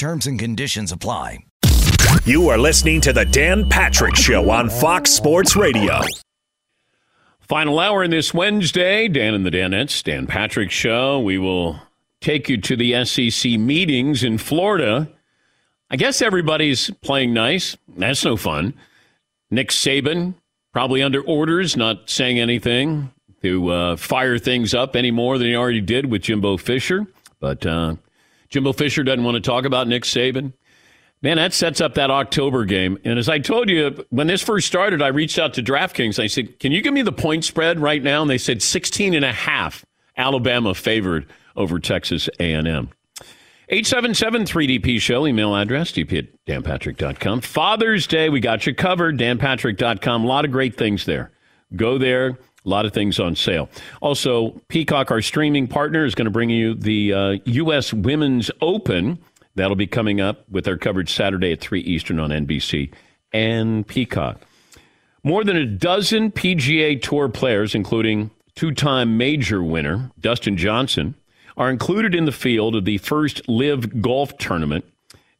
Terms and conditions apply. You are listening to the Dan Patrick Show on Fox Sports Radio. Final hour in this Wednesday, Dan and the Danettes, Dan Patrick Show. We will take you to the SEC meetings in Florida. I guess everybody's playing nice. That's no fun. Nick Saban probably under orders, not saying anything to uh, fire things up any more than he already did with Jimbo Fisher. But uh, Jimbo Fisher doesn't want to talk about Nick Saban. Man, that sets up that October game. And as I told you, when this first started, I reached out to DraftKings. I said, Can you give me the point spread right now? And they said 16 and a half. Alabama favored over Texas A&M. 877-3DP show, email address, dp at danpatrick.com. Father's Day, we got you covered, danpatrick.com. A lot of great things there. Go there. A lot of things on sale. Also, Peacock, our streaming partner, is going to bring you the uh, U.S. Women's Open. That'll be coming up with our coverage Saturday at 3 Eastern on NBC and Peacock. More than a dozen PGA Tour players, including two time major winner Dustin Johnson, are included in the field of the first LIV golf tournament.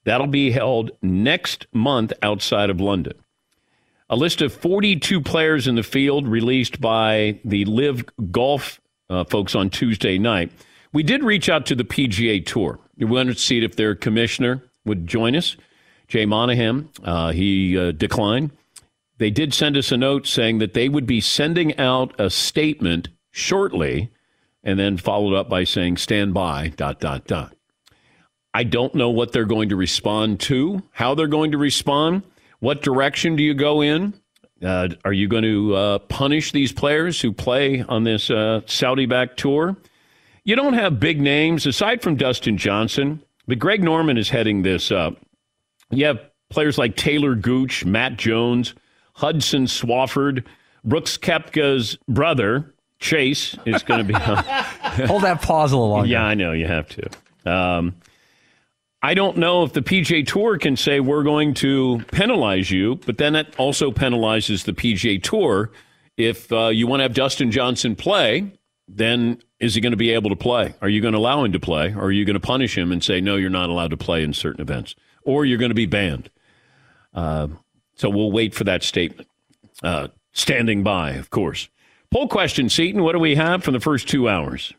That'll be held next month outside of London. A list of 42 players in the field released by the LIV Golf uh, folks on Tuesday night. We did reach out to the PGA Tour. We wanted to see if their commissioner would join us, Jay Monahan. Uh, he uh, declined. They did send us a note saying that they would be sending out a statement shortly, and then followed up by saying "stand by." Dot dot dot. I don't know what they're going to respond to, how they're going to respond. What direction do you go in? Uh, are you going to uh, punish these players who play on this uh, Saudi backed tour? You don't have big names aside from Dustin Johnson, but Greg Norman is heading this up. You have players like Taylor Gooch, Matt Jones, Hudson Swafford, Brooks Koepka's brother, Chase, is going to be. Hold that pause a little longer. Yeah, I know you have to. Um, I don't know if the PGA Tour can say we're going to penalize you, but then that also penalizes the PGA Tour. If uh, you want to have Dustin Johnson play, then is he going to be able to play? Are you going to allow him to play? Or are you going to punish him and say, no, you're not allowed to play in certain events? Or you're going to be banned? Uh, so we'll wait for that statement. Uh, standing by, of course. Poll question, Seaton. What do we have for the first two hours?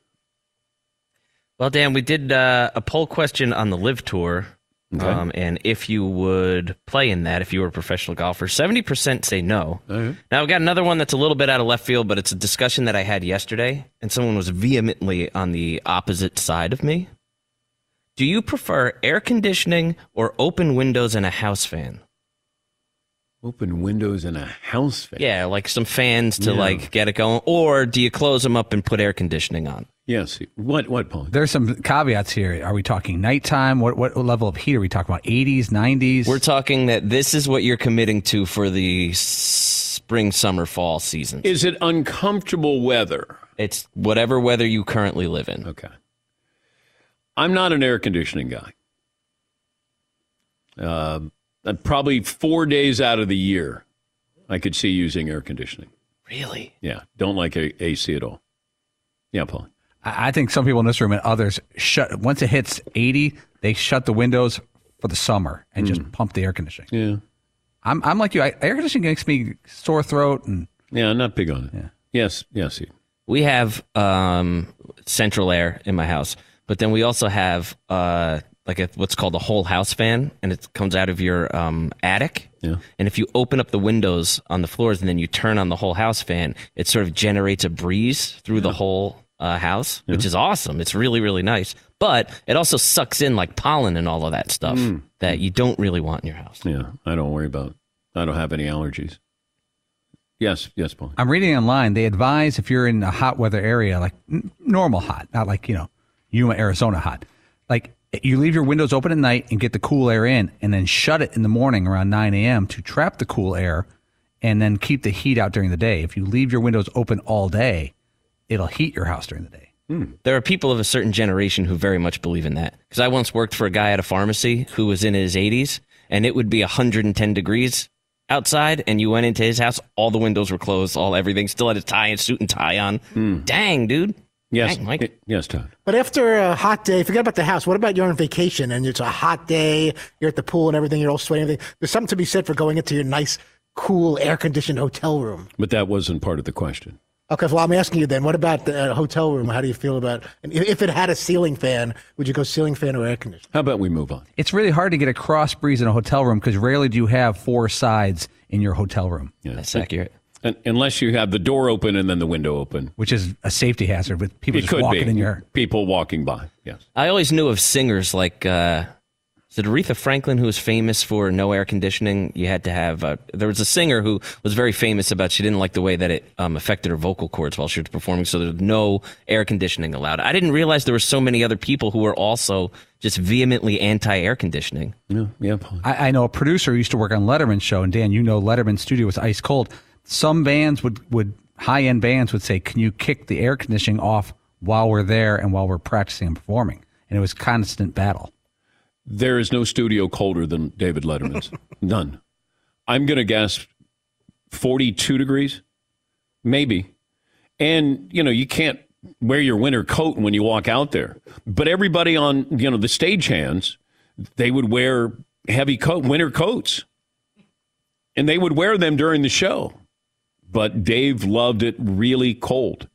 Well, Dan, we did uh, a poll question on the LIV Tour, Okay. um, and if you would play in that, if you were a professional golfer, seventy percent say no. Now I've got another one that's a little bit out of left field, but it's a discussion that I had yesterday, and someone was vehemently on the opposite side of me. Do you prefer air conditioning or open windows and a house fan? Open windows in a house fan. Yeah, like some fans to Yeah. like get it going, or do you close them up and put air conditioning on? Yes. What? What, Paul? There's some caveats here. Are we talking nighttime? What what level of heat are we talking about? 80s, 90s? We're talking that this is what you're committing to for the spring, summer, fall season. Is it uncomfortable weather? It's whatever weather you currently live in. Okay. I'm not an air conditioning guy. Um, Uh, probably four days out of the year, I could see using air conditioning. Really? Yeah. Don't like a- AC at all. Yeah, Paul. I I think some people in this room and others shut once it hits 80, they shut the windows for the summer and just pump the air conditioning. Yeah. I'm I'm like you. I, air conditioning makes me sore throat and Yeah, I'm not big on it. Yeah. Yes, yes. Steve. We have um, central air in my house, but then we also have uh, like a, what's called a whole house fan, and it comes out of your um, attic. Yeah. And if you open up the windows on the floors and then you turn on the whole house fan, it sort of generates a breeze through the whole uh, house, which is awesome. It's really really nice, but it also sucks in like pollen and all of that stuff that you don't really want in your house. Yeah, I don't worry about. I don't have any allergies. Yes, yes, Paul. I'm reading online. They advise if you're in a hot weather area, like n- normal hot, not like you know Yuma, Arizona hot. Like you leave your windows open at night and get the cool air in, and then shut it in the morning around 9 a.m. to trap the cool air, and then keep the heat out during the day. If you leave your windows open all day, it'll heat your house during the day. Hmm. There are people of a certain generation who very much believe in that. Because I once worked for a guy at a pharmacy who was in his 80s, and it would be 110 degrees outside, and you went into his house, all the windows were closed, all everything, still had a tie and suit and tie on. Hmm. Dang, dude. Yes, Dang, Mike. yes, Todd. But after a hot day, forget about the house. What about you're on vacation and it's a hot day, you're at the pool and everything, you're all sweaty and everything. There's something to be said for going into your nice, cool, air conditioned hotel room. But that wasn't part of the question. Okay, well, I'm asking you then, what about the uh, hotel room? How do you feel about and if if it had a ceiling fan, would you go ceiling fan or air conditioning? How about we move on? It's really hard to get a cross breeze in a hotel room because rarely do you have four sides in your hotel room, Yeah. That's accurate. Un- unless you have the door open and then the window open. which is a safety hazard with people It just could walking be in your. people walking by. Yes. I always knew of singers like, uh, is it Aretha Franklin who was famous for no air conditioning? You had to have, uh, there was a singer who was very famous about she didn't like the way that it um, affected her vocal cords while she was performing, so there's no air conditioning allowed. I didn't realize there were so many other people who were also just vehemently anti air conditioning. Yeah. Yeah. I, I know a producer who used to work on Letterman's show, and Dan, you know Letterman's studio was ice cold. Some bands would, would high end bands would say, "Can you kick the air conditioning off while we're there and while we're practicing and performing?" And it was constant battle. There is no studio colder than David Letterman's. None. I'm going to guess 42 degrees, maybe. And, you know, you can't wear your winter coat when you walk out there. But everybody on, you know, the stagehands, they would wear heavy coat, winter coats. And they would wear them during the show. But Dave loved it really cold.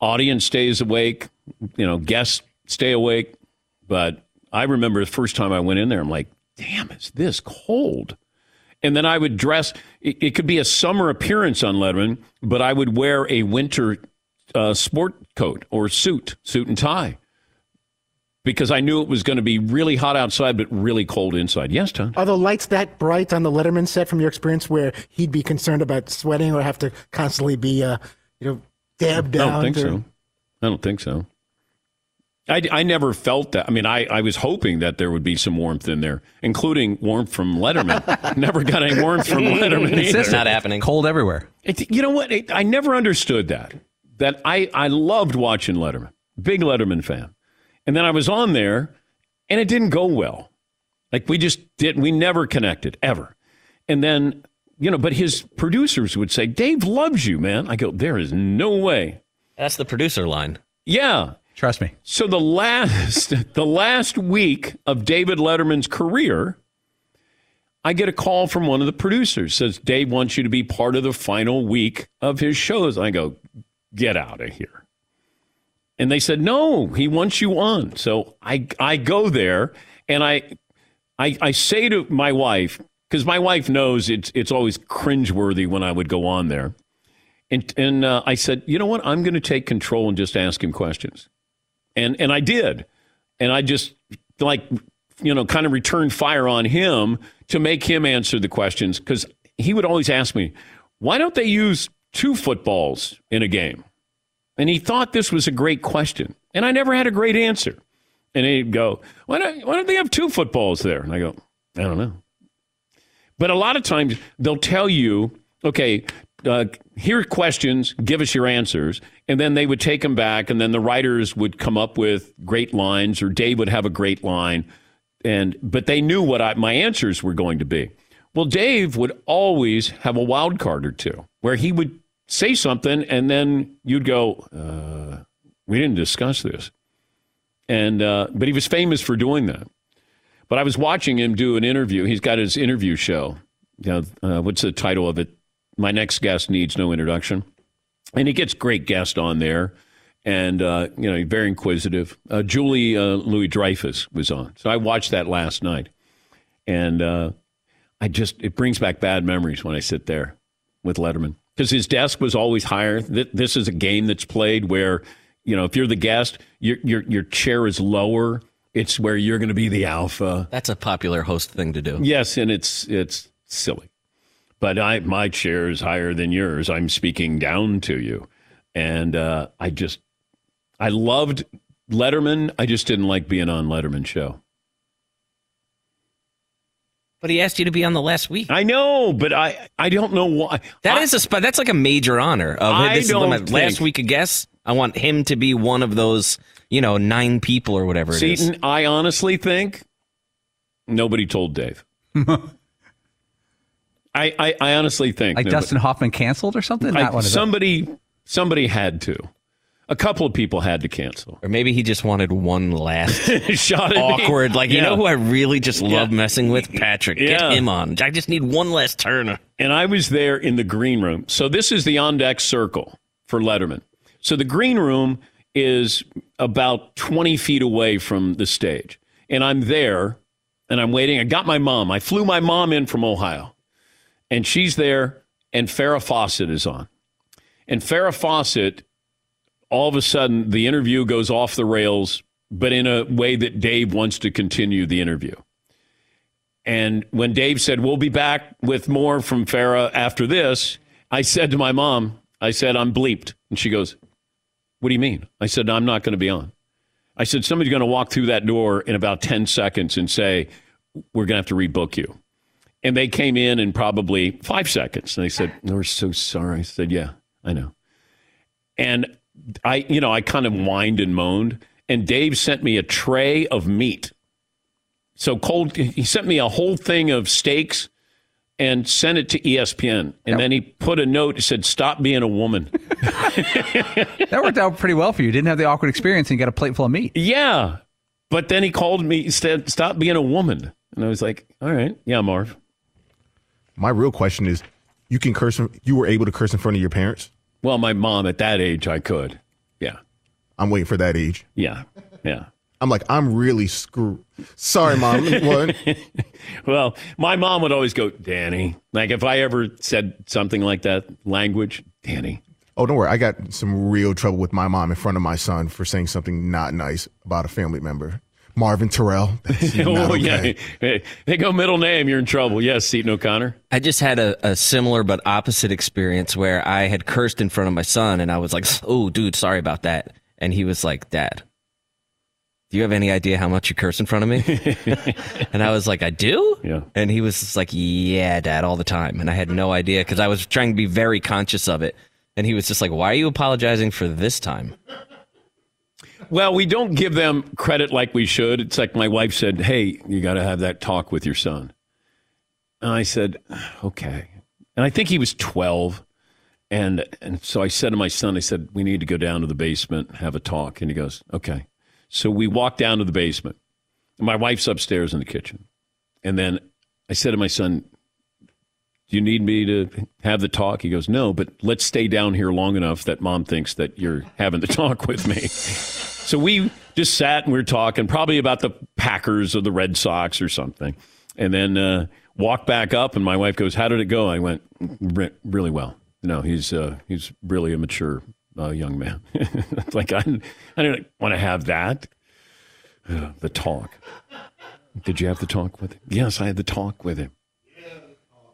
Audience stays awake, you know, guests stay awake. But I remember the first time I went in there, I'm like, damn, is this cold? And then I would dress, it, it could be a summer appearance on Letterman, but I would wear a winter uh, sport coat or suit, suit and tie, because I knew it was going to be really hot outside, but really cold inside. Yes, Tom? Are the lights that bright on the Letterman set from your experience where he'd be concerned about sweating or have to constantly be, uh, you know, dabbed down? I down? don't think to- so. I don't think so. I, I never felt that. I mean, I, I was hoping that there would be some warmth in there, including warmth from Letterman. never got any warmth from Letterman either. Consistent. Not happening. Cold everywhere. It, you know what? It, I never understood that. That I, I loved watching Letterman, big Letterman fan. And then I was on there and it didn't go well. Like we just didn't, we never connected ever. And then, you know, but his producers would say, Dave loves you, man. I go, there is no way. That's the producer line. Yeah. Trust me. So the last the last week of David Letterman's career, I get a call from one of the producers says Dave wants you to be part of the final week of his shows. I go, get out of here. And they said, no, he wants you on. So I I go there and I I, I say to my wife, because my wife knows it's it's always cringeworthy when I would go on there. And and uh, I said, you know what? I'm going to take control and just ask him questions and and I did, and I just like you know kind of returned fire on him to make him answer the questions because he would always ask me, why don't they use two footballs in a game? And he thought this was a great question. And I never had a great answer. And he'd go, why don't, why don't they have two footballs there? And I go, I don't know. But a lot of times they'll tell you, okay, uh, here are questions, give us your answers. And then they would take them back, and then the writers would come up with great lines, or Dave would have a great line. And but they knew what I, my answers were going to be. Well, Dave would always have a wild card or two where he would say something, and then you'd go, uh, "We didn't discuss this." And uh, but he was famous for doing that. But I was watching him do an interview. He's got his interview show. You know, uh, what's the title of it? My next guest needs no introduction, and he gets great guests on there, and uh, you know, very inquisitive. Uh, Julie uh, Louis Dreyfus was on, so I watched that last night, and uh, I just it brings back bad memories when I sit there with Letterman because his desk was always higher. This is a game that's played where you know if you're the guest, your your your chair is lower. It's where you're going to be the alpha. That's a popular host thing to do. Yes, and it's it's silly. But I my chair is higher than yours. I'm speaking down to you, and uh, I just I loved Letterman. I just didn't like being on Letterman show. But he asked you to be on the last week. I know, but I I don't know why. That I, is a sp- that's like a major honor. Of I this don't is my last week of guests. I want him to be one of those, you know, nine people or whatever it is. Seaton. I honestly think nobody told Dave. I, I I honestly think Like nobody- Dustin Hoffman canceled or something? I- Not one of those. somebody somebody had to. A couple of people had to cancel. Or maybe he just wanted one last Shot at me. awkward. Like you know who I really just love Yeah. messing with? Patrick. Get him on. I just need one last turner. and I was there in the green room. So this is the on deck circle for Letterman. So the green room is about 20 feet away from the stage. And I'm there and I'm waiting. I got my mom. I flew my mom in from Ohio. And she's there and Farrah Fawcett is on. And Farrah Fawcett, all of a sudden, the interview goes off the rails, but in a way that Dave wants to continue the interview. And when Dave said, We'll be back with more from Farrah after this, I said to my mom, I said, I'm bleeped. And she goes, What do you mean? I said, I'm not going to be on. I said, Somebody's going to walk through that door in about 10 seconds and say, We're going to have to rebook you. And they came in in probably five seconds. And they said, We're so sorry. I said, Yeah, I know. And I, you know, I kind of whined and moaned. And Dave sent me a tray of meat. So cold, he sent me a whole thing of steaks and sent it to ESPN. And then he put a note that said, Stop being a woman. That worked out pretty well for you. You didn't have the awkward experience and you got a plate full of meat. yeah. But then he called me, he said, Stop being a woman. And I was like, All right. Yeah, Marv. My real question is, you can curse. You were able to curse in front of your parents. Well, my mom at that age, I could. Yeah. I'm waiting for that age. Yeah. Yeah. I'm like, I'm really screwed. Sorry, mom. what? Well, my mom would always go, Danny. Like if I ever said something like that, language, Danny. Oh, don't worry. I got some real trouble with my mom in front of my son for saying something not nice about a family member. Marvin Terrell. Oh, okay. yeah. They go middle name, you're in trouble. Yes, Seaton O'Connor. I just had a, a similar but opposite experience where I had cursed in front of my son and I was like, oh, dude, sorry about that. And he was like, Dad, do you have any idea how much you curse in front of me? and I was like, I do? Yeah. And he was just like, Yeah, Dad, all the time. And I had no idea because I was trying to be very conscious of it. And he was just like, Why are you apologizing for this time? Well, we don't give them credit like we should. It's like my wife said, Hey, you got to have that talk with your son. And I said, Okay. And I think he was 12. And, and so I said to my son, I said, We need to go down to the basement, have a talk. And he goes, Okay. So we walked down to the basement. My wife's upstairs in the kitchen. And then I said to my son, Do you need me to have the talk? He goes, No, but let's stay down here long enough that mom thinks that you're having the talk with me. So we just sat and we were talking, probably about the Packers or the Red Sox or something. And then uh, walked back up, and my wife goes, "How did it go?" I went, "Re- "Really well. No, he's uh, he's really a mature uh, young man. like I, I didn't want to have that. Uh, the talk. Did you have the talk with him? Yes, I had the talk with him.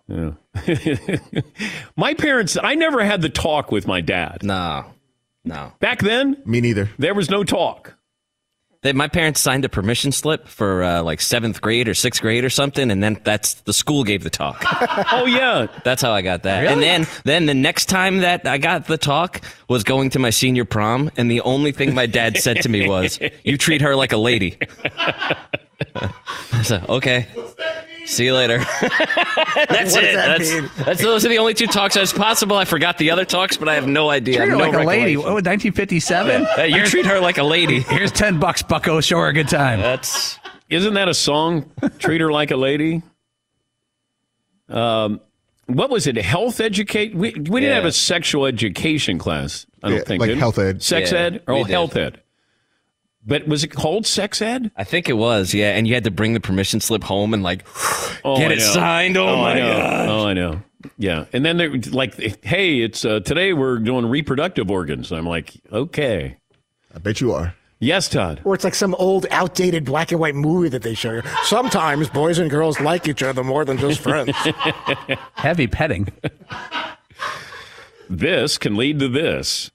Yeah. my parents, I never had the talk with my dad. No. No. Back then, Me neither. there was no talk. They, my parents signed a permission slip for uh, like seventh grade or sixth grade or something, and then that's the school gave the talk. Oh yeah, That's how I got that. And then, then the next time that I got the talk was going to my senior prom, and the only thing my dad said to me was, "You treat her like a lady." I said, "Okay." See you later. that's What does it. that That's, mean? that's those are the only two talks as possible. I forgot the other talks, but I have no idea. Treat her no like a lady. recollection. What, 1957? Hey, you treat her like a lady. Here's 10 bucks, bucko. Show her a good time. That's isn't that a song? Treat her like a lady. Um, what was it? Health educate? We, we didn't Yeah. have a sexual education class. I don't Yeah, think like did health ed. sex Yeah, ed, or we oh, did. health ed. But was it called sex ed? I think it was, yeah. And you had to bring the permission slip home and like Oh, get I it know. signed. Oh, I my god! Oh, I know. Yeah, and then they're like, "Hey, it's uh, today we're doing reproductive organs." I'm like, "Okay, I bet you are. yes, Todd." Or it's like some old, outdated black and white movie that they show you. Sometimes boys and girls like each other more than just friends. Heavy petting. This can lead to this.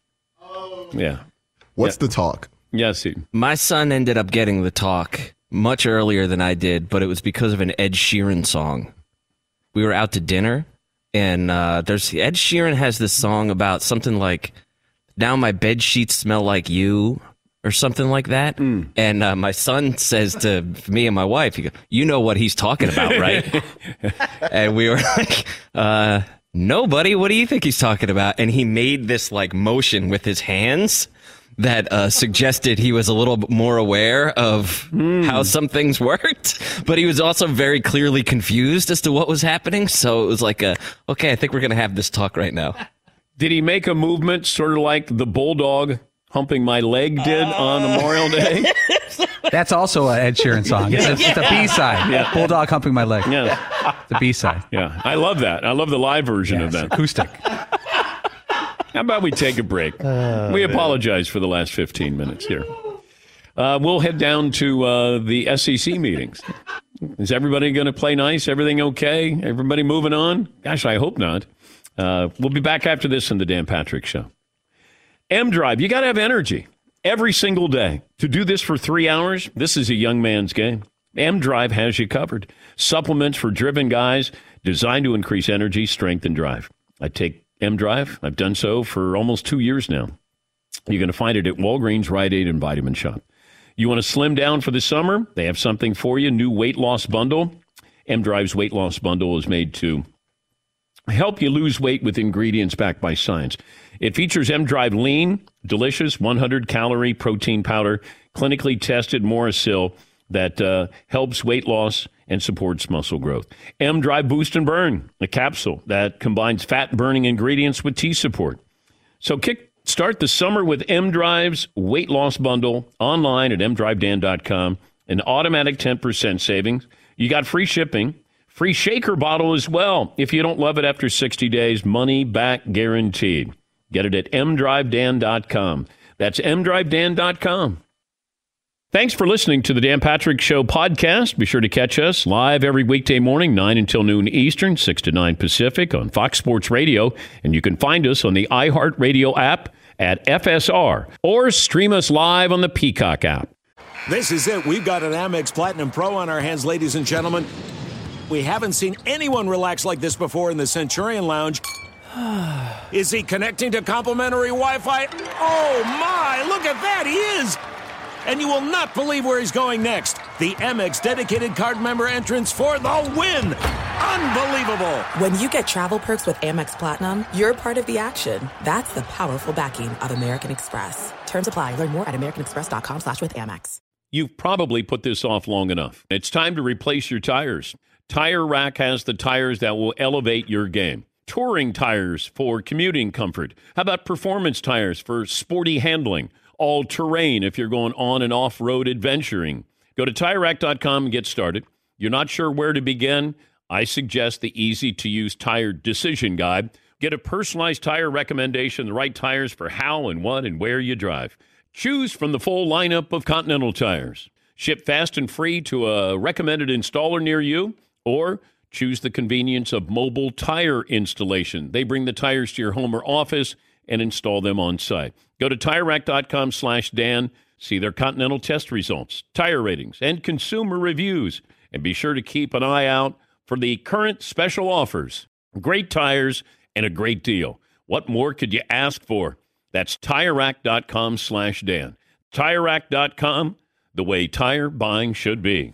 Yeah. What's the talk? Yes. he- My son ended up getting the talk much earlier than I did, but it was because of an Ed Sheeran song. We were out to dinner, and uh, there's Ed Sheeran has this song about something like "Now my bed sheets smell like you." Or something like that, and uh, my son says to me and my wife, "He go, you know what he's talking about, right?" and we were like, uh, "Nobody. What do you think he's talking about?" And he made this like motion with his hands that uh, suggested he was a little bit more aware of how some things worked, but he was also very clearly confused as to what was happening. So it was like, a, okay, I think we're gonna have this talk right now. Did he make a movement sort of like the bulldog humping my leg did on Memorial Day? That's also an Ed Sheeran song. It's a, it's a B side. Yeah. Bulldog humping my leg. Yeah. It's a B side. Yeah. I love that. I love the live version of that. acoustic. How about we take a break? we apologize for the last 15 minutes here. Uh, we'll head down to uh, the SEC meetings. Is everybody going to play nice? Everything okay? Everybody moving on? Gosh, I hope not. Uh, we'll be back after this in the Dan Patrick Show. M Drive, you got to have energy every single day. To do this for three hours, this is a young man's game. M Drive has you covered. Supplements for driven guys designed to increase energy, strength, and drive. I take M Drive. I've done so for almost two years now. You're going to find it at Walgreens, Rite Aid, and Vitamin Shoppe. You want to slim down for the summer? They have something for you. New weight loss bundle. M Drive's weight loss bundle is made to help you lose weight with ingredients backed by science. It features M Drive Lean, delicious 100 calorie protein powder, clinically tested Morosil that uh, helps weight loss and supports muscle growth. M Drive Boost and Burn, a capsule that combines fat burning ingredients with T support. So kick start the summer with M Drive's weight loss bundle online at mdrivedan.com. An automatic 10% savings. You got free shipping, free shaker bottle as well. If you don't love it after 60 days, money back guaranteed. Get it at mdrivedan.com. That's mdrivedan.com. Thanks for listening to the Dan Patrick Show podcast. Be sure to catch us live every weekday morning, 9 until noon Eastern, 6 to 9 Pacific on Fox Sports Radio. And you can find us on the iHeartRadio app at FSR or stream us live on the Peacock app. This is it. We've got an Amex Platinum Pro on our hands, ladies and gentlemen. We haven't seen anyone relax like this before in the Centurion Lounge. Is he connecting to complimentary Wi Fi? Oh my, look at that, he is! And you will not believe where he's going next. The Amex dedicated card member entrance for the win! Unbelievable! When you get travel perks with Amex Platinum, you're part of the action. That's the powerful backing of American Express. Terms apply. Learn more at americanexpress.com slash with Amex. You've probably put this off long enough. It's time to replace your tires. Tire Rack has the tires that will elevate your game. Touring tires for commuting comfort. How about performance tires for sporty handling? All terrain if you're going on and off road adventuring. Go to tirerack.com and get started. You're not sure where to begin? I suggest the easy to use tire decision guide. Get a personalized tire recommendation, the right tires for how and what and where you drive. Choose from the full lineup of Continental tires. Ship fast and free to a recommended installer near you, or choose the convenience of mobile tire installation. They bring the tires to your home or office and install them on site. Go to TireRack.com slash Dan, see their Continental test results, tire ratings, and consumer reviews. And be sure to keep an eye out for the current special offers. Great tires and a great deal. What more could you ask for? That's TireRack.com slash Dan. TireRack.com, the way tire buying should be.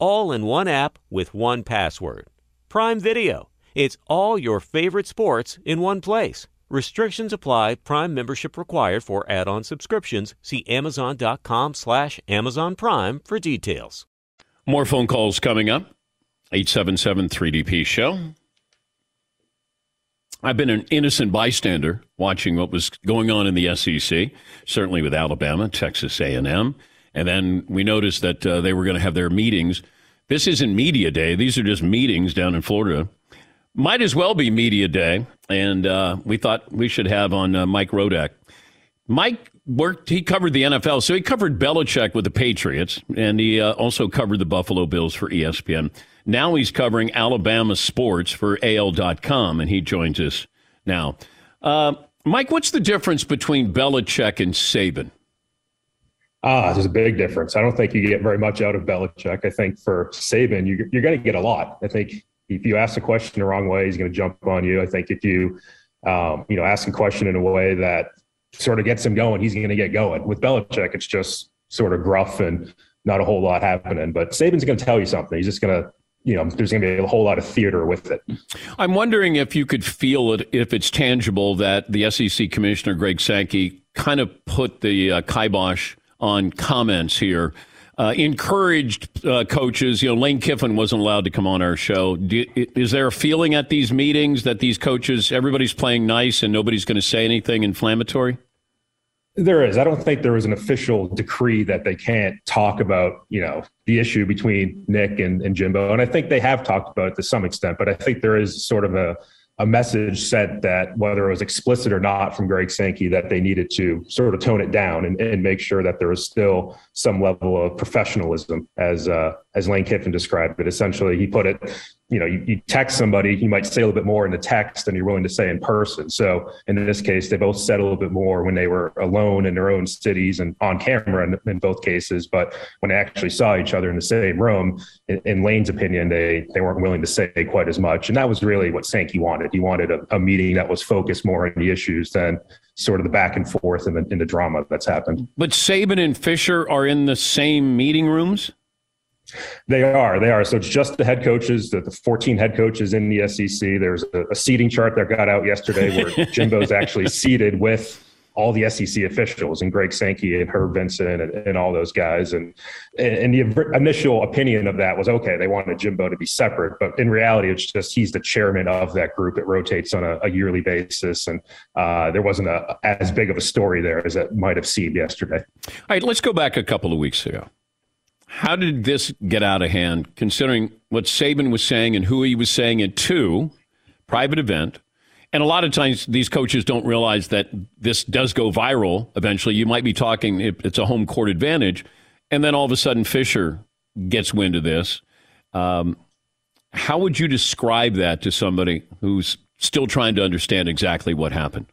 All in one app with one password. Prime Video. It's all your favorite sports in one place. Restrictions apply. Prime membership required for add-on subscriptions. See Amazon.com slash Amazon Prime for details. More phone calls coming up. 877 3DP Show. I've been an innocent bystander watching what was going on in the SEC, certainly with Alabama, Texas A&M, and then we noticed that uh, they were going to have their meetings. This isn't media day; these are just meetings down in Florida. Might as well be media day, and uh, we thought we should have on uh, Mike Rodak. Mike worked; he covered the NFL, so he covered Belichick with the Patriots, and he uh, also covered the Buffalo Bills for ESPN. Now he's covering Alabama sports for AL.com, and he joins us now. Uh, Mike, what's the difference between Belichick and Saban? Ah, there's a big difference. I don't think you get very much out of Belichick. I think for Saban, you, you're going to get a lot. I think if you ask a question the wrong way, he's going to jump on you. I think if you, um, you know, ask a question in a way that sort of gets him going, he's going to get going. With Belichick, it's just sort of gruff and not a whole lot happening. But Saban's going to tell you something. He's just going to you know, there's going to be a whole lot of theater with it. I'm wondering if you could feel it, if it's tangible that the SEC Commissioner Greg Sankey kind of put the uh, kibosh on comments here. Uh, encouraged uh, coaches. You know, Lane Kiffin wasn't allowed to come on our show. Do, is there a feeling at these meetings that these coaches, everybody's playing nice and nobody's going to say anything inflammatory? There is. I don't think there was an official decree that they can't talk about, you know, the issue between Nick and, and Jimbo. And I think they have talked about it to some extent, but I think there is sort of a, a message sent that whether it was explicit or not from Greg Sankey that they needed to sort of tone it down and, and make sure that there was still some level of professionalism as uh, as Lane Kiffin described it. Essentially, he put it you know, you, you, text somebody, you might say a little bit more in the text than you're willing to say in person. So in this case, they both said a little bit more when they were alone in their own cities and on camera in, in both cases. But when they actually saw each other in the same room, in, in, Lane's opinion, they they weren't willing to say quite as much. And that was really what Sankey wanted. He wanted a, a meeting that was focused more on the issues than sort of the back and forth and the, and the drama that's happened. But Saban and Fisher are in the same meeting rooms. They are. They are. So it's just the head coaches, the, the 14 head coaches in the SEC. There's a, a seating chart that got out yesterday where Jimbo's actually seated with all the SEC officials and Greg Sankey and Herb Vincent and, and all those guys. And, and the initial opinion of that was okay, they wanted Jimbo to be separate. But in reality, it's just he's the chairman of that group. It rotates on a, a yearly basis. And uh, there wasn't a, as big of a story there as it might have seemed yesterday. All right, let's go back a couple of weeks ago. How did this get out of hand, considering what Saban was saying and who he was saying it to? Private event. And a lot of times these coaches don't realize that this does go viral eventually. You might be talking, it's a home court advantage. And then all of a sudden Fisher gets wind of this. Um, how would you describe that to somebody who's still trying to understand exactly what happened?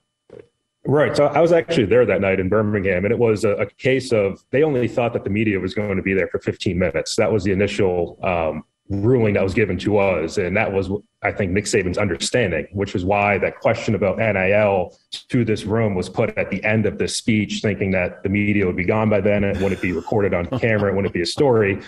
Right. So I was actually there that night in Birmingham, and it was a, a, case of they only thought that the media was going to be there for 15 minutes. That was the initial, um, ruling that was given to us. And that was, I think, Nick Saban's understanding, which is why that question about NIL to this room was put at the end of the speech, thinking that the media would be gone by then and wouldn't be recorded on camera, it wouldn't be a story.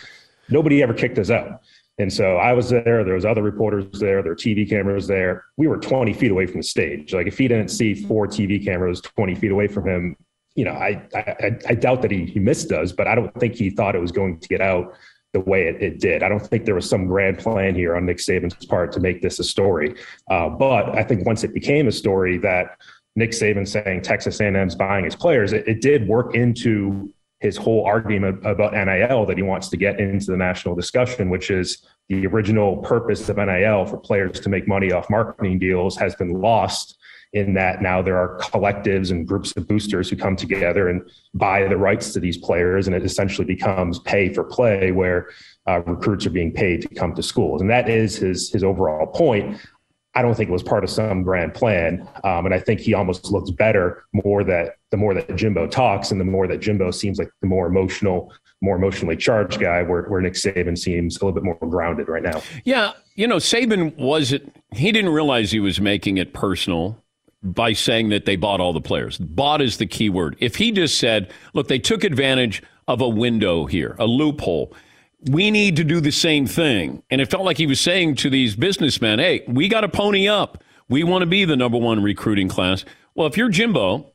Nobody ever kicked us out. And so I was there. There was other reporters there. There were TV cameras there. We were 20 feet away from the stage. Like if he didn't see four TV cameras 20 feet away from him, you know, I I, I doubt that he, he missed us, but I don't think he thought it was going to get out the way it, it, did. I don't think there was some grand plan here on Nick Saban's part to make this a story. Uh, but I think once it became a story that Nick Saban saying Texas A&M's buying his players, it, it did work into his whole argument about NIL that he wants to get into the national discussion, which is the original purpose of NIL for players to make money off marketing deals has been lost in that now there are collectives and groups of boosters who come together and buy the rights to these players, and it essentially becomes pay for play, where uh, recruits are being paid to come to schools, and that is his his overall point. I don't think it was part of some grand plan, um, and I think he almost looks better more that the more that Jimbo talks, and the more that Jimbo seems like the more emotional, more emotionally charged guy, where, where Nick Saban seems a little bit more grounded right now. Yeah, you know, Saban was it. He didn't realize he was making it personal by saying that they bought all the players. Bought is the key word. If he just said, look, they took advantage of a window here, a loophole. We need to do the same thing. And it felt like he was saying to these businessmen, hey, we got to pony up. We want to be the number one recruiting class. Well, if you're Jimbo,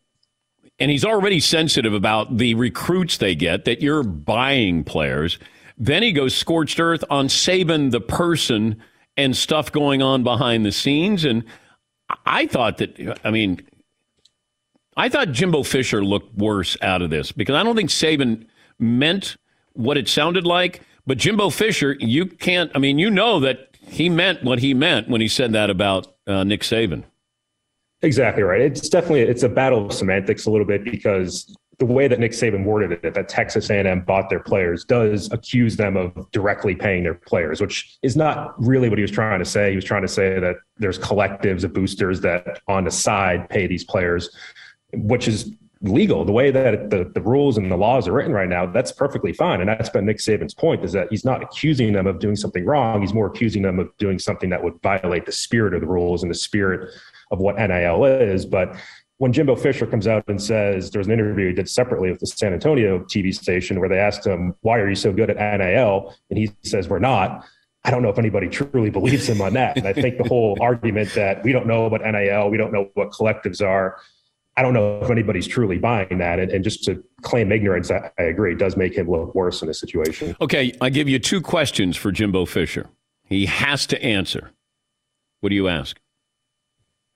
and he's already sensitive about the recruits they get, that you're buying players, then he goes scorched earth on Saban, the person, and stuff going on behind the scenes. And I thought that, I mean, I thought Jimbo Fisher looked worse out of this because I don't think Saban meant what it sounded like. But Jimbo Fisher, you can't, I mean, you know that he meant what he meant when he said that about uh, Nick Saban. Exactly right. It's definitely it's a battle of semantics a little bit because the way that Nick Saban worded it, that Texas A&M bought their players, does accuse them of directly paying their players, which is not really what he was trying to say. He was trying to say that there's collectives of boosters that on the side pay these players, which is legal. The way that the, the rules and the laws are written right now, that's perfectly fine. And that's been Nick Saban's point is that he's not accusing them of doing something wrong. He's more accusing them of doing something that would violate the spirit of the rules and the spirit of what NIL is. But when Jimbo Fisher comes out and says there was an interview he did separately with the San Antonio TV station where they asked him, Why are you so good at NIL? And he says, We're not. I don't know if anybody truly believes him on that. And I think the whole argument that we don't know what NIL, we don't know what collectives are, I don't know if anybody's truly buying that. And, and just to claim ignorance, I, I agree, does make him look worse in this situation. Okay, I give you two questions for Jimbo Fisher. He has to answer. What do you ask?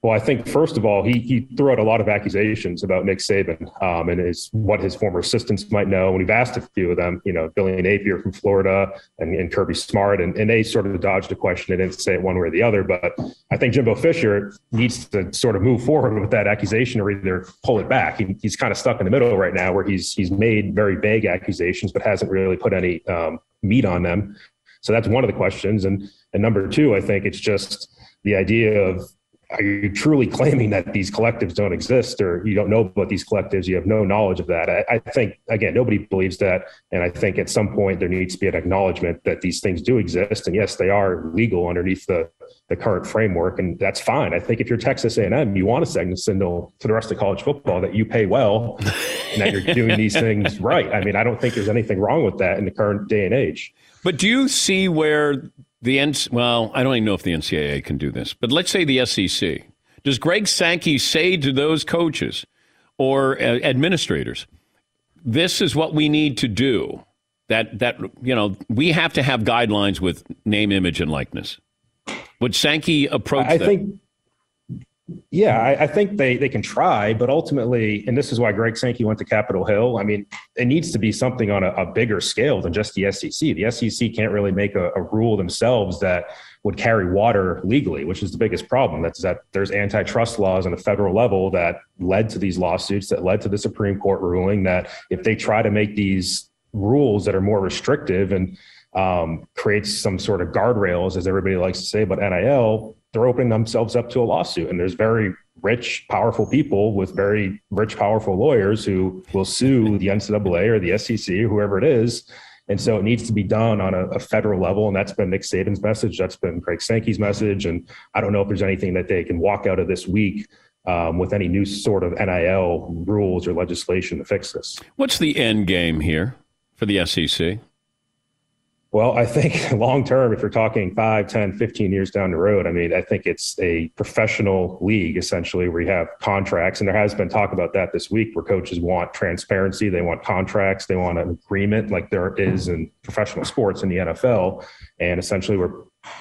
Well, I think first of all, he he threw out a lot of accusations about Nick Saban um, and his what his former assistants might know. And we've asked a few of them, you know, Billy Napier from Florida and, and Kirby Smart, and, and they sort of dodged the question. They didn't say it one way or the other. But I think Jimbo Fisher needs to sort of move forward with that accusation or either pull it back. He, he's kind of stuck in the middle right now, where he's he's made very vague accusations, but hasn't really put any um, meat on them. So that's one of the questions. And and number two, I think it's just the idea of are you truly claiming that these collectives don't exist or you don't know about these collectives you have no knowledge of that? I, I, think again nobody believes that and i think at some point there needs to be an acknowledgement that these things do exist and yes they are legal underneath the, the current framework and that's fine. I think if you're texas a&m you want to send a signal to the rest of college football that you pay well and that you're doing these things right. I mean i don't think there's anything wrong with that in the current day and age. But do you see where the N- well, I don't even know if the NCAA can do this, but let's say the SEC. Does Greg Sankey say to those coaches or uh, administrators, "This is what we need to do"? That that you know we have to have guidelines with name, image, and likeness. Would Sankey approach? I that? think yeah, I, I, think they they can try, but ultimately, and this is why Greg Sankey went to Capitol Hill. I mean, it needs to be something on a, a bigger scale than just the SEC. The SEC can't really make a, a, rule themselves that would carry water legally, which is the biggest problem. That's that there's antitrust laws on a federal level that led to these lawsuits, that led to the Supreme Court ruling that if they try to make these rules that are more restrictive and um, creates some sort of guardrails, as everybody likes to say, but NIL they're opening themselves up to a lawsuit. And there's very rich, powerful people with very rich, powerful lawyers who will sue the NCAA or the SEC or whoever it is. And so it needs to be done on a, a, federal level. And that's been Nick Saban's message. That's been Greg Sankey's message. And I don't know if there's anything that they can walk out of this week um, with any new sort of NIL rules or legislation to fix this. What's the end game here for the SEC? Well, I think long term, if you're talking 5, 10, 15 years down the road, I mean, I think it's a professional league essentially where you have contracts. And there has been talk about that this week where coaches want transparency, they want contracts, they want an agreement like there is in professional sports in the NFL. And essentially, where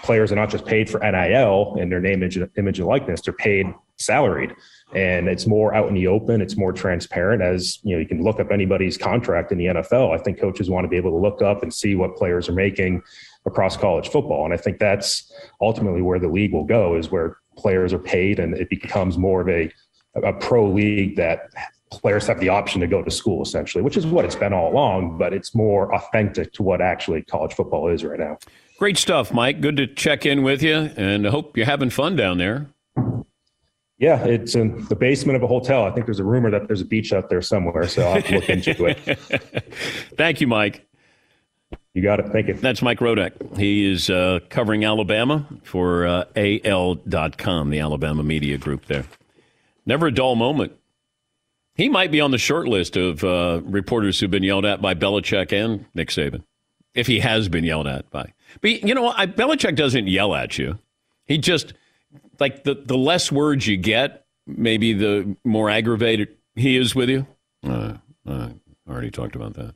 players are not just paid for NIL and their name, image, image and likeness, they're paid salaried and it's more out in the open. It's more transparent as you know you can look up anybody's contract in the NFL I think coaches want to be able to look up and see what players are making across college football. And I think that's ultimately where the league will go is where players are paid and it becomes more of a a pro league that players have the option to go to school essentially which is what it's been all along but it's more authentic to what actually college football is right now. Great stuff mike. Good to check in with you and I hope you're having fun down there yeah, it's in the basement of a hotel. I think there's a rumor that there's a beach out there somewhere, so I'll have to look into it. Thank you, Mike. You got it. Thank you. That's Mike Rodak. He is uh, covering Alabama for uh, AL.com, the Alabama media group there. Never a dull moment. He might be on the short list of uh, reporters who've been yelled at by Belichick and Nick Saban, if he has been yelled at by. But you know, I, Belichick doesn't yell at you. He just – like the, the less words you get, maybe the more aggravated he is with you. Uh, uh, already talked about that.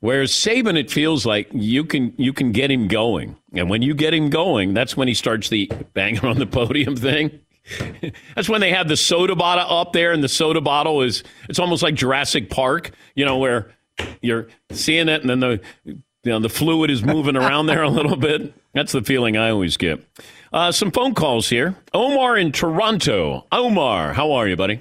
Whereas Saban, it feels like you can you can get him going, and when you get him going, that's when he starts the banging on the podium thing. that's when they have the soda bottle up there, and the soda bottle is it's almost like Jurassic Park, you know, where you're seeing it, and then the you know the fluid is moving around there a little bit. That's the feeling I always get. Uh, some phone calls here. Omar in Toronto. Omar, how are you, buddy?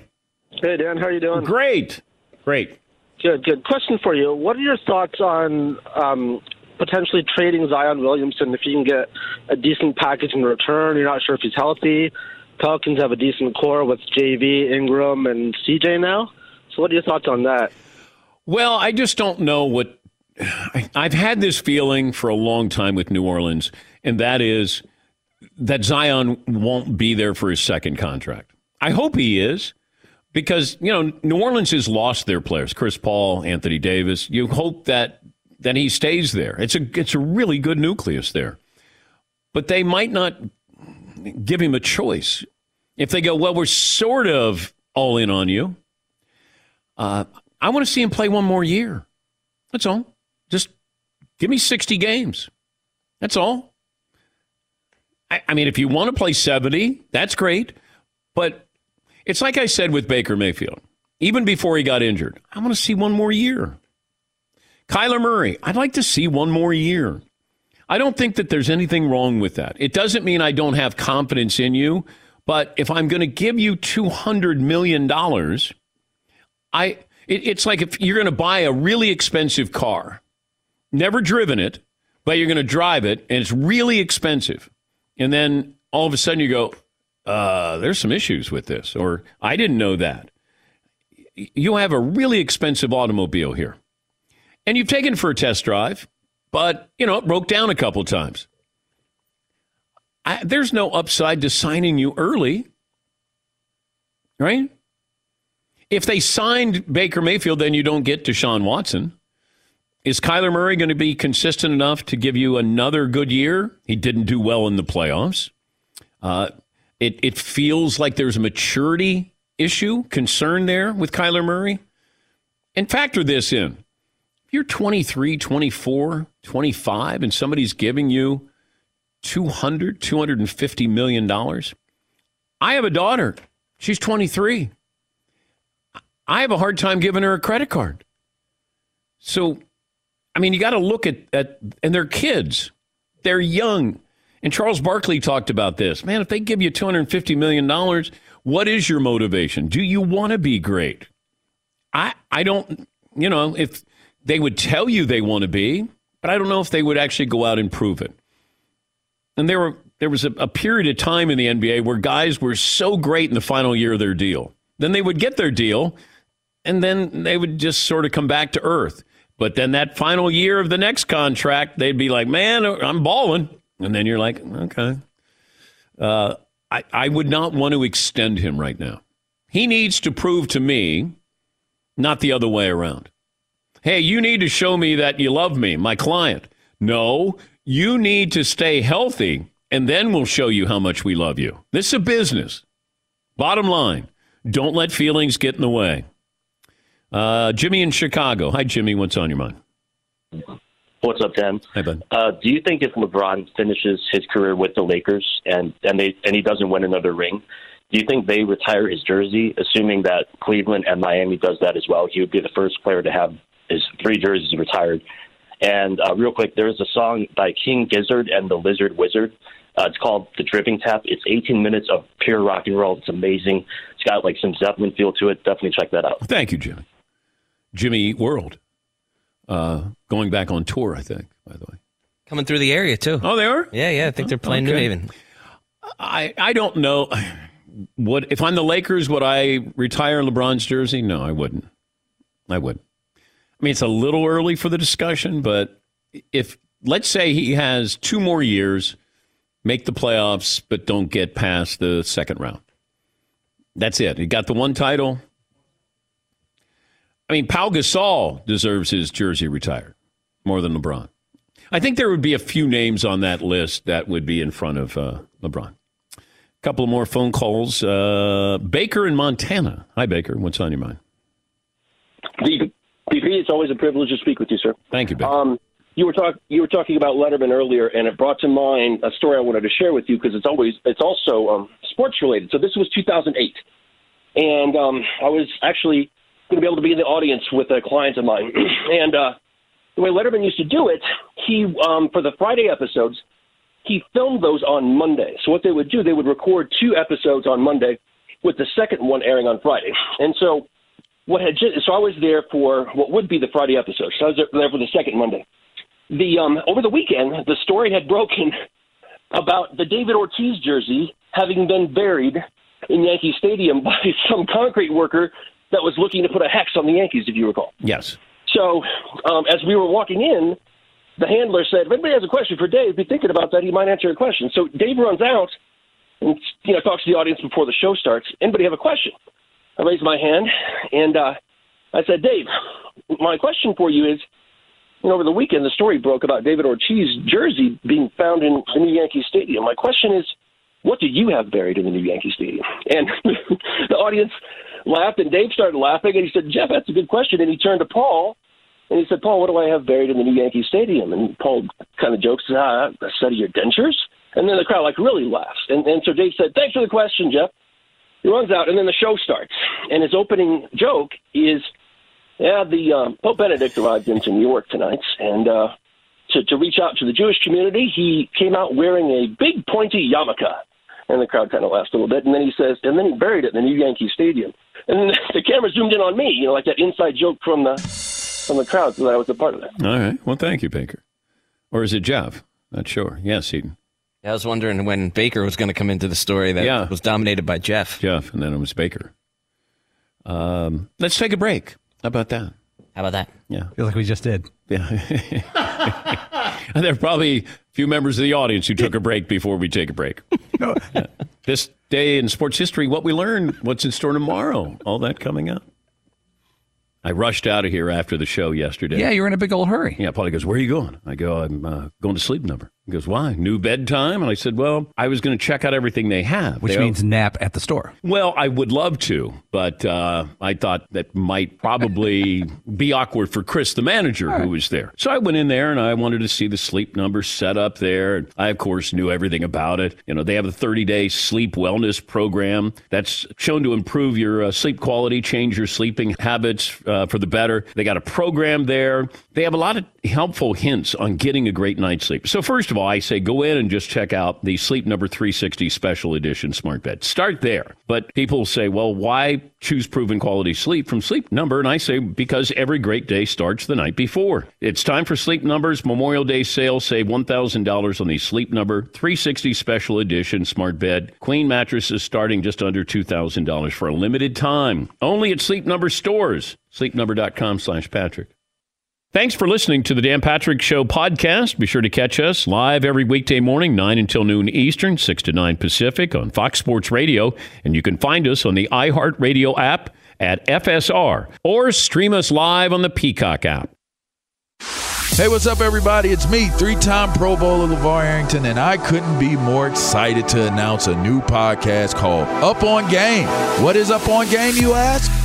Hey, Dan. How are you doing? Great. Great. Good, good. Question for you. What are your thoughts on um, potentially trading Zion Williamson if you can get a decent package in return? You're not sure if he's healthy. Pelicans have a decent core with JV, Ingram, and CJ now. So, what are your thoughts on that? Well, I just don't know what. I've had this feeling for a long time with New Orleans, and that is that Zion won't be there for his second contract. I hope he is because, you know, New Orleans has lost their players, Chris Paul, Anthony Davis. You hope that that he stays there. It's a it's a really good nucleus there. But they might not give him a choice. If they go, well, we're sort of all in on you. Uh, I want to see him play one more year. That's all. Just give me 60 games. That's all. I, I mean, if you want to play 70, that's great. But it's like I said with Baker Mayfield, even before he got injured, I want to see one more year. Kyler Murray, I'd like to see one more year. I don't think that there's anything wrong with that. It doesn't mean I don't have confidence in you, but if I'm going to give you $200 million, I, it, it's like if you're going to buy a really expensive car, never driven it, but you're going to drive it, and it's really expensive and then all of a sudden you go, uh, there's some issues with this, or I didn't know that. You have a really expensive automobile here, and you've taken for a test drive, but you know it broke down a couple times. I, there's no upside to signing you early, right? If they signed Baker Mayfield, then you don't get Deshaun Watson. Is Kyler Murray going to be consistent enough to give you another good year? He didn't do well in the playoffs. Uh, it, it feels like there's a maturity issue, concern there with Kyler Murray. And factor this in. If you're 23, 24, 25, and somebody's giving you 200, 250 million dollars. I have a daughter. She's 23. I have a hard time giving her a credit card. So I mean, you got to look at, at, and they're kids, they're young. And Charles Barkley talked about this. Man, if they give you $250 million, what is your motivation? Do you want to be great? I, I don't, you know, if they would tell you they want to be, but I don't know if they would actually go out and prove it. And there were, there was a, a period of time in the NBA where guys were so great in the final year of their deal. Then they would get their deal, and then they would just sort of come back to earth. But then that final year of the next contract, they'd be like, man, I'm balling. And then you're like, okay. Uh, I, I would not want to extend him right now. He needs to prove to me, not the other way around. Hey, you need to show me that you love me, my client. No, you need to stay healthy, and then we'll show you how much we love you. This is a business. Bottom line, don't let feelings get in the way. Uh, Jimmy in Chicago. Hi, Jimmy. What's on your mind? What's up, Dan? Hi, bud. Uh, do you think if LeBron finishes his career with the Lakers and and they and he doesn't win another ring, do you think they retire his jersey? Assuming that Cleveland and Miami does that as well, he would be the first player to have his three jerseys retired. And uh, real quick, there is a song by King Gizzard and the Lizard Wizard. Uh, it's called The Dripping Tap. It's 18 minutes of pure rock and roll. It's amazing. It's got like some Zeppelin feel to it. Definitely check that out. Thank you, Jimmy. Jimmy Eat World. Uh, going back on tour, I think, by the way. Coming through the area, too. Oh, they are? Yeah, yeah. I think they're playing New Haven. I, I don't know. What if I'm the Lakers? Would I retire LeBron's jersey? No, I wouldn't. I wouldn't. I mean, it's a little early for the discussion, but if let's say he has two more years, make the playoffs, but don't get past the second round. That's it. He got the one title. I mean, Pau Gasol deserves his jersey retired more than LeBron. I think there would be a few names on that list that would be in front of uh, LeBron. A couple of more phone calls. Uh, Baker in Montana. Hi, Baker. What's on your mind? DP, it's always a privilege to speak with you, sir. Thank you, Baker. Um, you were talk you were talking about Letterman earlier, and it brought to mind a story I wanted to share with you because it's always it's also um, sports related. So this was 2008, and um, I was actually going to be able to be in the audience with a client of mine, and uh, the way Letterman used to do it, he um, for the Friday episodes, he filmed those on Monday. So what they would do, they would record two episodes on Monday, with the second one airing on Friday, and so what had just, so I was there for what would be the Friday episode. So I was there for the second Monday. The um, over the weekend, the story had broken about the David Ortiz jersey having been buried in Yankee Stadium by some concrete worker that was looking to put a hex on the Yankees, if you recall. Yes. So um, as we were walking in, the handler said, "If anybody has a question for Dave, be thinking about that. He might answer your question." So Dave runs out and you know talks to the audience before the show starts. Anybody have a question? I raised my hand and uh, I said, Dave, my question for you is, you know, over the weekend the story broke about David Ortiz's jersey being found in the new Yankee Stadium. My question is, what do you have buried in the new Yankee Stadium? And the audience laughed, and Dave started laughing, and he said, Jeff, that's a good question. And he turned to Paul, and he said, Paul, what do I have buried in the new Yankee Stadium? And Paul kind of jokes, ah, a set of your dentures? And then the crowd like really laughs. And, and so Dave said, thanks for the question, Jeff. He runs out, and then the show starts. And his opening joke is, yeah, the um, Pope Benedict arrived into New York tonight, and uh, to, to reach out to the Jewish community, he came out wearing a big pointy yarmulke. And the crowd kind of laughs a little bit. And then he says, and then he buried it in the new Yankee Stadium. And the camera zoomed in on me, you know, like that inside joke from the from the crowd, so that I was a part of that. All right. Well, thank you, Baker. Or is it Jeff? Not sure. Yes, Eden. Yeah, I was wondering when Baker was going to come into the story that Yeah. was dominated by Jeff. Jeff, and then it was Baker. Um, let's take a break. How about that? How about that? Yeah. feel like we just did. Yeah. and there are probably a few members of the audience who took a break before we take a break. Yeah. This day in sports history, what we learned, what's in store tomorrow, all that coming up. I rushed out of here after the show yesterday. Yeah, you're in a big old hurry. Yeah, Paulie goes, Where are you going? I go, I'm uh, going to sleep number. He goes, Why? New bedtime? And I said, Well, I was going to check out everything they have. Which They- means nap at the store. well, I would love to, but uh, I thought that might probably be awkward for Chris, the manager, who was there. So I went in there and I wanted to see the sleep number set up there. And I, of course, knew everything about it. You know, they have a 30 day sleep wellness program that's shown to improve your uh, sleep quality, change your sleeping habits uh, for the better. They got a program there. They have a lot of helpful hints on getting a great night's sleep. So, first of all, I say go in and just check out the Sleep Number 360 Special Edition Smart Bed. Start there. But people say, well, why choose proven quality sleep from Sleep Number? And I say, because every great day starts the night before. It's time for Sleep Number's Memorial Day sale. Save $1,000 on the Sleep Number 360 Special Edition Smart Bed. Queen mattresses starting just under $2,000 for a limited time. Only at Sleep Number stores. Sleepnumber.com slash Patrick. Thanks for listening to the Dan Patrick Show podcast. Be sure to catch us live every weekday morning, 9 until noon Eastern, 6 to 9 Pacific on Fox Sports Radio. And you can find us on the iHeartRadio app at FSR or stream us live on the Peacock app. Hey, what's up, everybody? It's me, three time Pro Bowler LeVar Arrington, and I couldn't be more excited to announce a new podcast called Up on Game. What is Up on Game, you ask?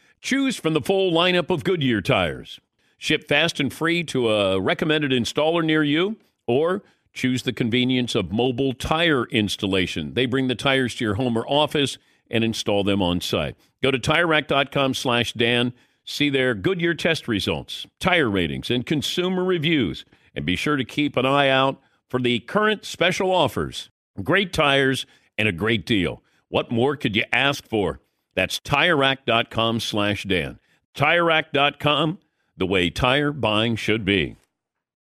Choose from the full lineup of Goodyear tires. Ship fast and free to a recommended installer near you, or choose the convenience of mobile tire installation. They bring the tires to your home or office and install them on site. Go to TireRack.com slash Dan. See their Goodyear test results, tire ratings, and consumer reviews. And be sure to keep an eye out for the current special offers. Great tires and a great deal. What more could you ask for? That's TireRack.com slash Dan. TireRack.com, the way tire buying should be.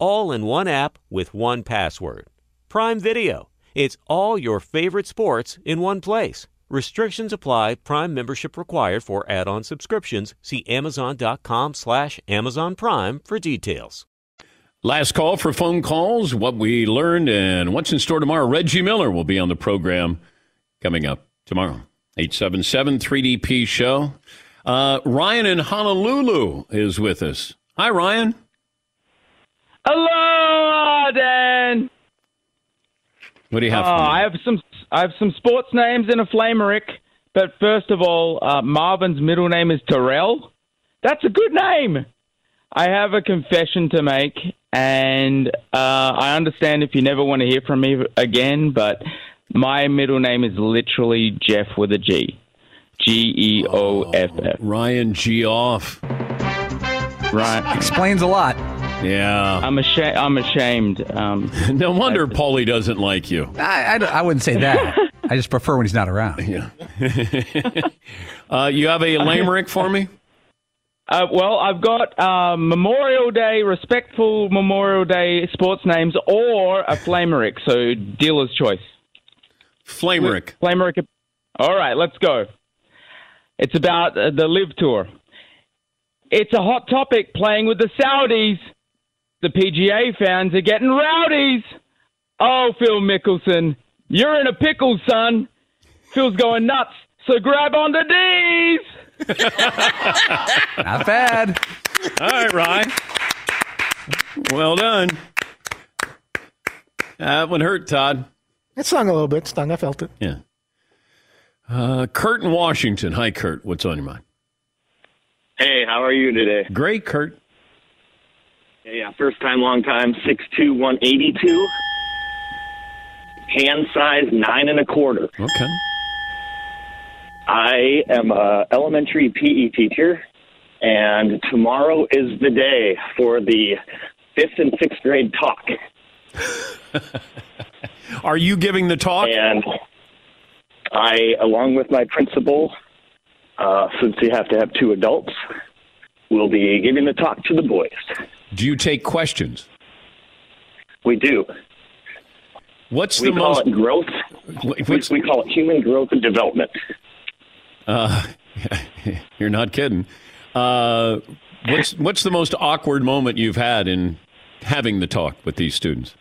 all in one app with one password. Prime Video. It's all your favorite sports in one place. Restrictions apply. Prime membership required for add-on subscriptions. See Amazon.com slash Amazon Prime for details. Last call for phone calls, what we learned and what's in store tomorrow. Reggie Miller will be on the program coming up tomorrow. 877-3DP show. Uh, Ryan in Honolulu is with us. Hi, Ryan. Hello, Dan. What do you have? Uh, I have some. I have some sports names in a flamerick. But first of all, uh, Marvin's middle name is Terrell. That's a good name. I have a confession to make, and uh, I understand if you never want to hear from me again, but my middle name is literally Jeff with a G. G E O F F. Ryan G off. Right. Explains a lot. Yeah. I'm ashamed. I'm ashamed. Um, no wonder Paulie doesn't like you. I, I, I wouldn't say that. I just prefer when he's not around. Yeah. uh, you have a limerick for me? Uh, well, I've got uh, Memorial Day, respectful Memorial Day sports names, or a flamerick. So dealer's choice. Flamerick. Flamerick. All right, let's go. It's about uh, the LIV Tour. It's a hot topic playing with the Saudis. The PGA fans are getting rowdies. Oh, Phil Mickelson, you're in a pickle, son. Phil's going nuts, so grab on the D's. Not bad. All right, Ryan. Well done. That one hurt, Todd. It stung a little bit. Stung. I felt it. Yeah. Uh, Kurt in Washington. Hi, Kurt. What's on your mind? Hey, how are you today? Great, Kurt. Yeah, first time, long time, six two one eighty two. Hand size nine and a quarter. Okay. I am a elementary PE teacher, and tomorrow is the day for the fifth and sixth grade talk. Are you giving the talk? And I, along with my principal, uh, since you have to have two adults, will be giving the talk to the boys. Do you take questions? We do. What's we the call most it growth? We, we call it human growth and development. Uh, you're not kidding. Uh, what's what's the most awkward moment you've had in having the talk with these students?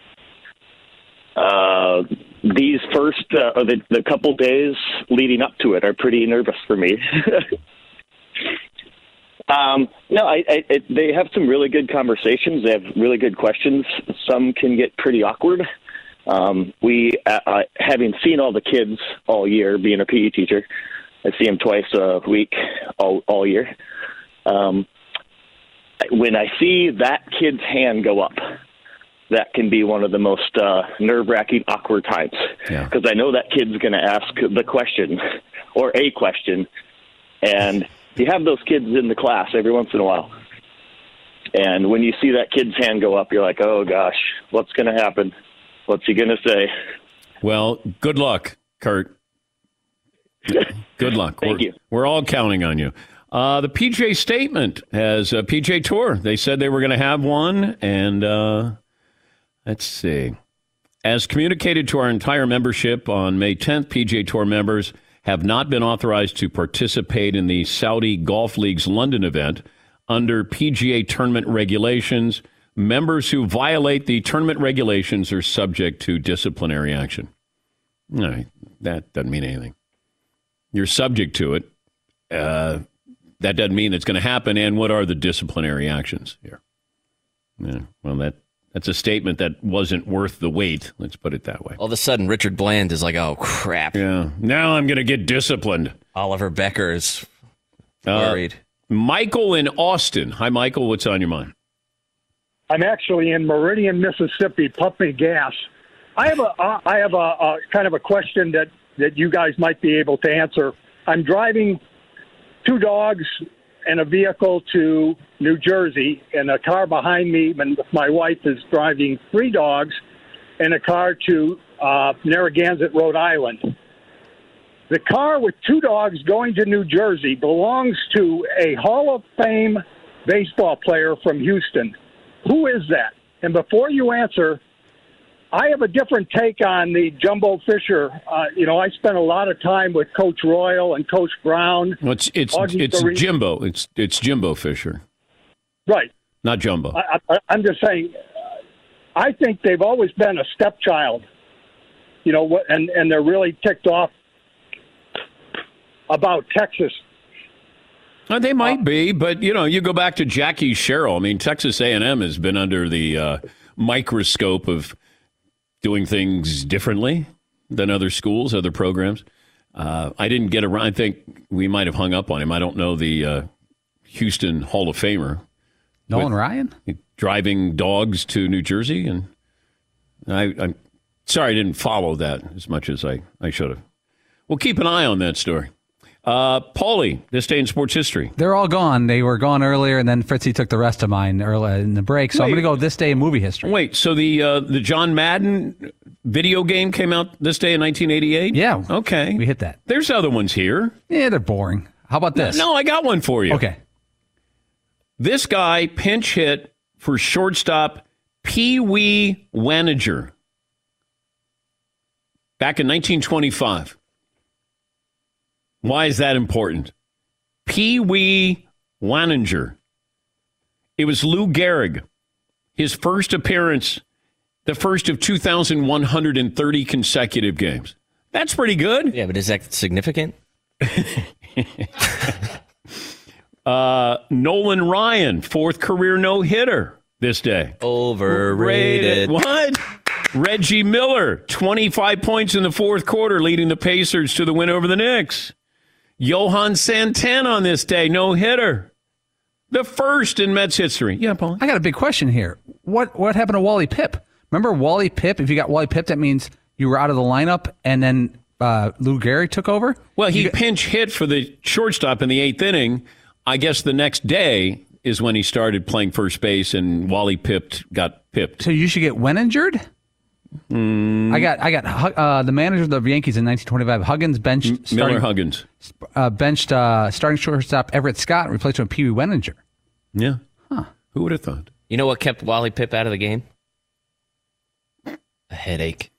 Uh, these first uh, or the, the couple days leading up to it are pretty nervous for me. um, no, I, I, it, they have some really good conversations. They have really good questions. Some can get pretty awkward. Um, we, uh, uh, having seen all the kids all year, being a PE teacher, I see them twice a week all all year. Um, when I see that kid's hand go up, that can be one of the most uh, nerve wracking, awkward times. Because I know that kid's going to ask the question or a question. And you have those kids in the class every once in a while. And when you see that kid's hand go up, you're like, oh gosh, what's going to happen? What's he going to say? Well, good luck, Kurt. Good luck. Thank we're, you. We're all counting on you. Uh, the PGA statement has a PGA Tour. They said they were going to have one, and uh, let's see. As communicated to our entire membership on May 10th, PGA Tour members have not been authorized to participate in the Saudi Golf League's London event under PGA tournament regulations. Members who violate the tournament regulations are subject to disciplinary action. All right, that doesn't mean anything. You're subject to it. Uh, that doesn't mean it's going to happen. And what are the disciplinary actions here? Yeah, well, that that's a statement that wasn't worth the wait. Let's put it that way. All of a sudden, Richard Bland is like, "Oh crap!" Yeah. Now I'm going to get disciplined. Oliver Bekker is Uh, worried. Michael in Austin. Hi, Michael. What's on your mind? I'm actually in Meridian, Mississippi, pumping gas. I have a uh, I have a, a kind of a question that that you guys might be able to answer. I'm driving two dogs and a vehicle to New Jersey, and a car behind me, and my wife is driving three dogs in a car to uh, Narragansett, Rhode Island. The car with two dogs going to New Jersey belongs to a Hall of Fame baseball player from Houston. Who is that? And before you answer, I have a different take on the Jumbo Fisher. Uh, you know, I spent a lot of time with Coach Royal and Coach Brown. Well, it's it's, Augie it's. Jimbo. It's it's Jimbo Fisher, Right. not Jumbo. I, I, I'm just saying. uh, I think they've always been a stepchild. You know what? And and they're really ticked off about Texas. Uh, they might be, but you know, you go back to Jackie Sherrill. I mean, Texas A&M has been under the uh, microscope of doing things differently than other schools, other programs. Uh, I didn't get around. I think we might have hung up on him. I don't know the uh, Houston Hall of Famer. Nolan Ryan? driving dogs to New Jersey, and I, I'm sorry I didn't follow that as much as I, I should have. We'll keep an eye on that story. Uh, Paulie, this day in sports history. They're all gone. They were gone earlier, and then Fritzy took the rest of mine early in the break. So I'm going to go this day in movie history. Wait, so the uh, the John Madden video game came out this day in 1988? Yeah. Okay. We hit that. There's other ones here. Yeah, they're boring. How about this? No, I got one for you. Okay. This guy pinch hit for shortstop Pee Wee Wanninger back in 1925. Why is that important? Pee Wee Wanninger. It was Lou Gehrig. His first appearance, the first of 2,130 consecutive games. That's pretty good. Yeah, but is that significant? Uh, Nolan Ryan, fourth career no hitter this day. Overrated. What? Reggie Miller, 25 points in the fourth quarter, leading the Pacers to the win over the Knicks. Johan Santana on this day, no hitter. The first in Mets history. Yeah, Paul. I got a big question here. What what happened to Wally Pipp? Remember Wally Pipp? If you got Wally Pipp, that means you were out of the lineup, and then uh, Lou Gehrig took over. Well, he pinch hit for the shortstop in the eighth inning. I guess the next day is when he started playing first base, and Wally pipped got pipped. So you should get when injured. Mm, I got I got uh, the manager of the Yankees in 1925. Huggins benched Miller starting, Huggins. uh, benched uh, starting shortstop Everett Scott and replaced him with Pee Wee Wanninger. Yeah. huh? Who would have thought? You know what kept Wally Pipp out of the game? A headache.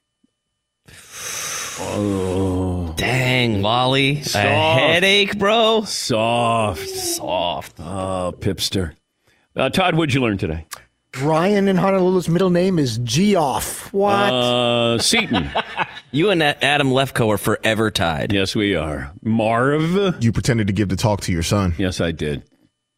Oh. Dang, Wally. Soft. A headache, bro. Soft. Soft. Oh, Pipster. Uh, Todd, what'd you learn today? Brian in Honolulu's middle name is Geoff. What? Uh, Seaton. you and Adam Lefkoe are forever tied. Yes, we are. Marv. You pretended to give the talk to your son. Yes, I did.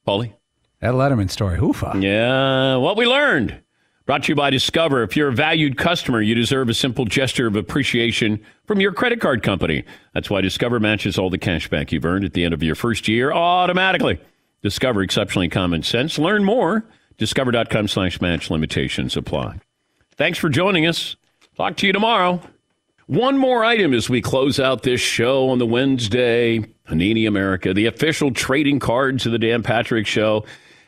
Paulie? That Letterman story. Hoofa. Yeah, what we learned. Brought to you by Discover. If you're a valued customer, you deserve a simple gesture of appreciation from your credit card company. That's why Discover matches all the cash back you've earned at the end of your first year automatically. Discover exceptionally common sense. Learn more. Discover.com slash match limitations apply. Thanks for joining us. Talk to you tomorrow. One more item as we close out this show on the Wednesday. Panini America, the official trading cards of the Dan Patrick Show.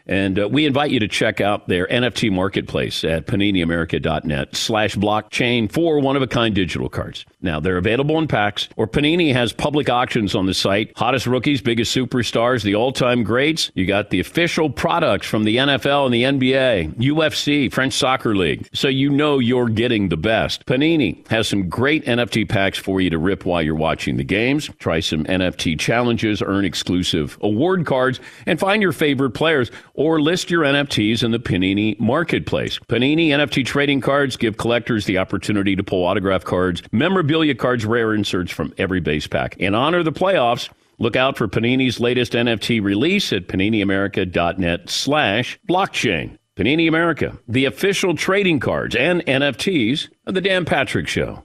And uh, we invite you to check out their NFT marketplace at paniniamerica.net slash blockchain for one-of-a-kind digital cards. Now, they're available in packs, or Panini has public auctions on the site. Hottest rookies, biggest superstars, the all-time greats. You got the official products from the NFL and the NBA, UFC, French Soccer League. So you know you're getting the best. Panini has some great NFT packs for you to rip while you're watching the games. Try some NFT challenges, earn exclusive award cards, and find your favorite players or list your NFTs in the Panini marketplace. Panini NFT trading cards give collectors the opportunity to pull autograph cards, memorabilia cards, rare inserts from every base pack. In honor of the playoffs, look out for Panini's latest NFT release at paniniamerica.net slash blockchain. Panini America, the official trading cards and NFTs of the Dan Patrick Show.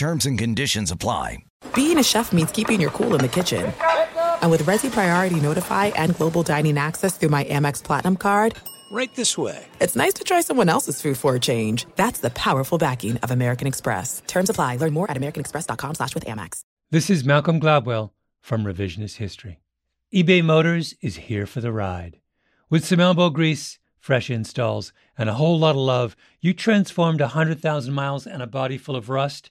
Terms and conditions apply. Being a chef means keeping your cool in the kitchen. And with Resy Priority Notify and Global Dining Access through my Amex Platinum card, Right this way. it's nice to try someone else's food for a change. That's the powerful backing of American Express. Terms apply. Learn more at americanexpress.com slash with Amex. This is Malcolm Gladwell from Revisionist History. eBay Motors is here for the ride. With some elbow grease, fresh installs, and a whole lot of love, you transformed a 100,000 miles and a body full of rust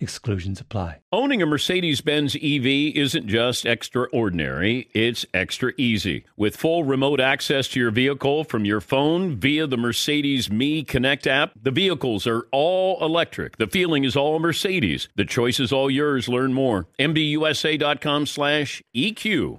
Exclusions apply. Owning a Mercedes Benz EV isn't just extraordinary, it's extra easy. With full remote access to your vehicle from your phone via the Mercedes Me Connect app, the vehicles are all electric. The feeling is all Mercedes. The choice is all yours. Learn more. MBUSA.com slash EQ.